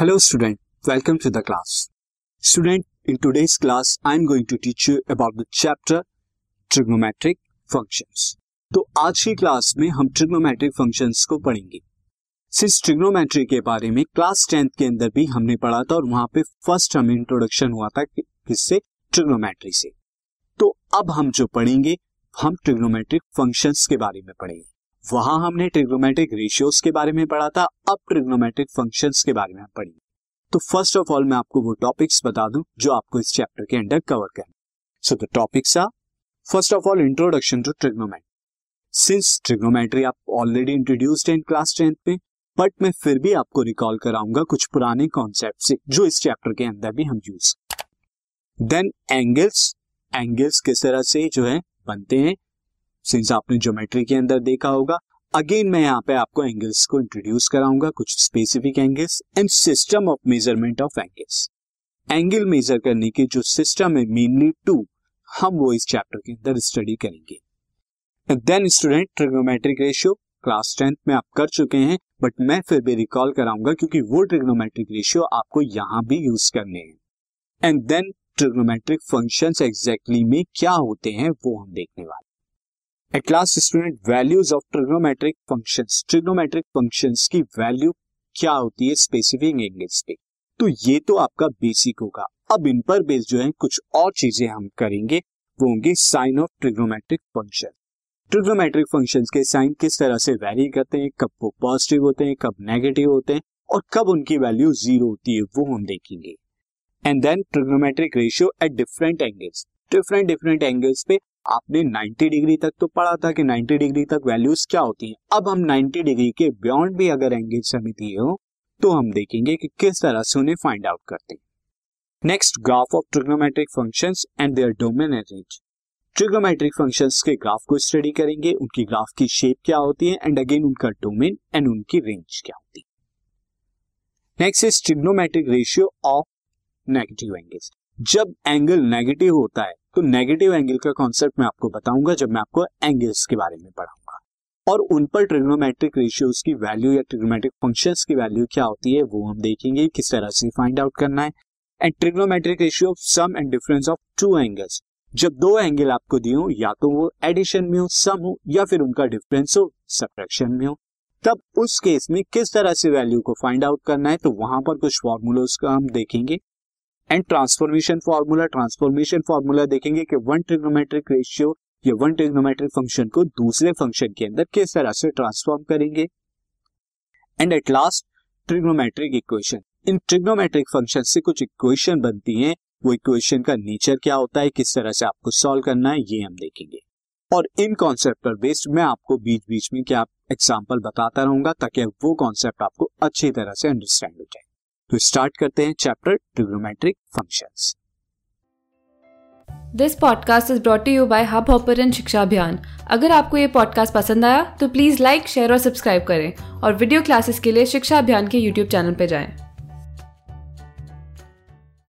Hello student, welcome to the class. Student, in today's class I am going to teach you about the chapter trigonometric functions. तो आज की class में हम trigonometric functions को पढ़ेंगे। Since trigonometry के बारे में क्लास टेंथ के अंदर भी हमने पढ़ा था और वहाँ पे फ़र्स्ट हमें इंट्रोडक्शन हुआ था किससे? ट्रिग्नोमेट्री से। तो अब हम जो पढ़ेंगे हम ट्रिग्नोमेट्रिक फ़ंक्शंस के बारे में पढ़ेंगे। वहाँ हमने ट्रिग्नोमेट्रिक रेशियोज के बारे में पढ़ा था, अब ट्रिग्नोमेट्रिक फ़ंक्शंस के बारे में पढ़ेंगे। तो फ़र्स्ट ऑफ़ ऑल मैं आपको वो टॉपिक्स बता दूँ, जो आपको इस चैप्टर के अंडर कवर करना so the topics are first of all introduction to trigonometry since trigonometry आप already introduced in class tenth में बट मैं फिर भी आपको रिकॉल कराऊँगा कुछ पुराने कॉन्सेप्ट से, जो इस चैप्टर के अंदर भी हम यूज़ देन एंगल्स एंगल्स किस तरह से जो है बनते हैं सिंस आपने ज्योमेट्री के अंदर देखा होगा अगेन मैं यहाँ पे आपको एंगल्स को इंट्रोड्यूस कराऊँगा, कुछ specific angles and system of measurement of angles angle measure करने के जो सिस्टम है मेनली टू हम वो इस चैप्टर के अंदर स्टडी करेंगे. Then student trigonometric ratio class tenth में आप कर चुके हैं बट मैं फिर भी रिकॉल कराऊँगा क्योंकि वो ट्रिग्नोमेट्रिक रेशियो आपको यहाँ भी यूज़ करने हैं. And then trigonometric functions exactly में क्या होते हैं, वो हम देखने वाले at last student values of trigonometric functions trigonometric functions की वैल्यू क्या होती है स्पेसिफिक एंगल्स पे? तो ये तो आपका बेसिक होगा। अब इन पर बेस जो है, कुछ और चीज़ें हम करेंगे। वो होंगे sign of trigonometric function trigonometric functions के साइन किस तरह से वेरी करते हैं? कब वो पॉजिटिव होते हैं, कब नेगेटिव होते हैं और कब उनकी वैल्यू ज़ीरो होती है, वो हम देखेंगे। And then trigonometric ratio at different angles different different angles पे आपने 90 डिग्री तक तो पढ़ा था कि 90 डिग्री तक वैल्यूज़ क्या होती हैं? अब हम 90 डिग्री के बियॉन्ड भी अगर एंगल हमें दिए हो तो हम देखेंगे कि किस तरह से उन्हें फाइंड आउट करते हैं। Next graph of trigonometric functions and their domain and range trigonometric functions के ग्राफ को स्टडी करेंगे, उनकी ग्राफ की शेप क्या होती है एंड अगेन उनका डोमेन एंड उनकी रेंज क्या होती है। Next is trigonometric ratio of negative angles जब एंगल नेगेटिव होता है तो नेगेटिव एंगल का कॉन्सेप्ट मैं आपको बताऊँगा जब मैं आपको एंगल्स के बारे में पढ़ाऊँगा। और उन पर ट्रिग्नोमेट्रिक रेशियोज की वैल्यू या ट्रिग्नोमेट्रिक फ़ंक्शंस की वैल्यू क्या होती है, वो हम देखेंगे, किस तरह से फाइंड आउट करना है। And trigonometric ratio of sum and difference of two angles जब दो एंगल आपको दिए हो, या तो वो एडिशन में हो सम हो, या फिर उनका डिफरेंस हो सब्ट्रैक्शन में हो, तब उस केस में किस तरह से वैल्यू को फाइंड आउट करना है तो वहाँ पर कुछ फॉर्मूलोज का हम देखेंगे। And transformation formula transformation formula देखेंगे कि वन ट्रिग्नोमेट्रिक रेशियो या वन ट्रिग्नोमेट्रिक फ़ंक्शन को दूसरे फ़ंक्शन के अंदर किस तरह से ट्रांसफॉर्म करेंगे। And at last trigonometric equation in trigonometric function से कुछ इक्वेशन बनती हैं। वो इक्वेशन का नेचर क्या होता है, किस तरह से आपको सॉल्व करना है, ये हम देखेंगे। और इन कॉन्सेप्ट पर बेस्ड मैं आपको बीच बीच में क्या एग्ज़ाम्पल बताता रहूँगा, ताकि वो कॉन्सेप्ट आपको अच्छी तरह से अंडरस्टैंड हो जाए। तो स्टार्ट करते हैं chapter trigonometric function this podcast is brought you by Hubhopper शिक्षा अभियान अगर आपको ये पॉडकास्ट पसंद आया तो प्लीज़ लाइक शेयर और सब्सक्राइब करें और वीडियो क्लासेस के लिए शिक्षा अभियान के यूट्यूब चैनल पर जाएँ।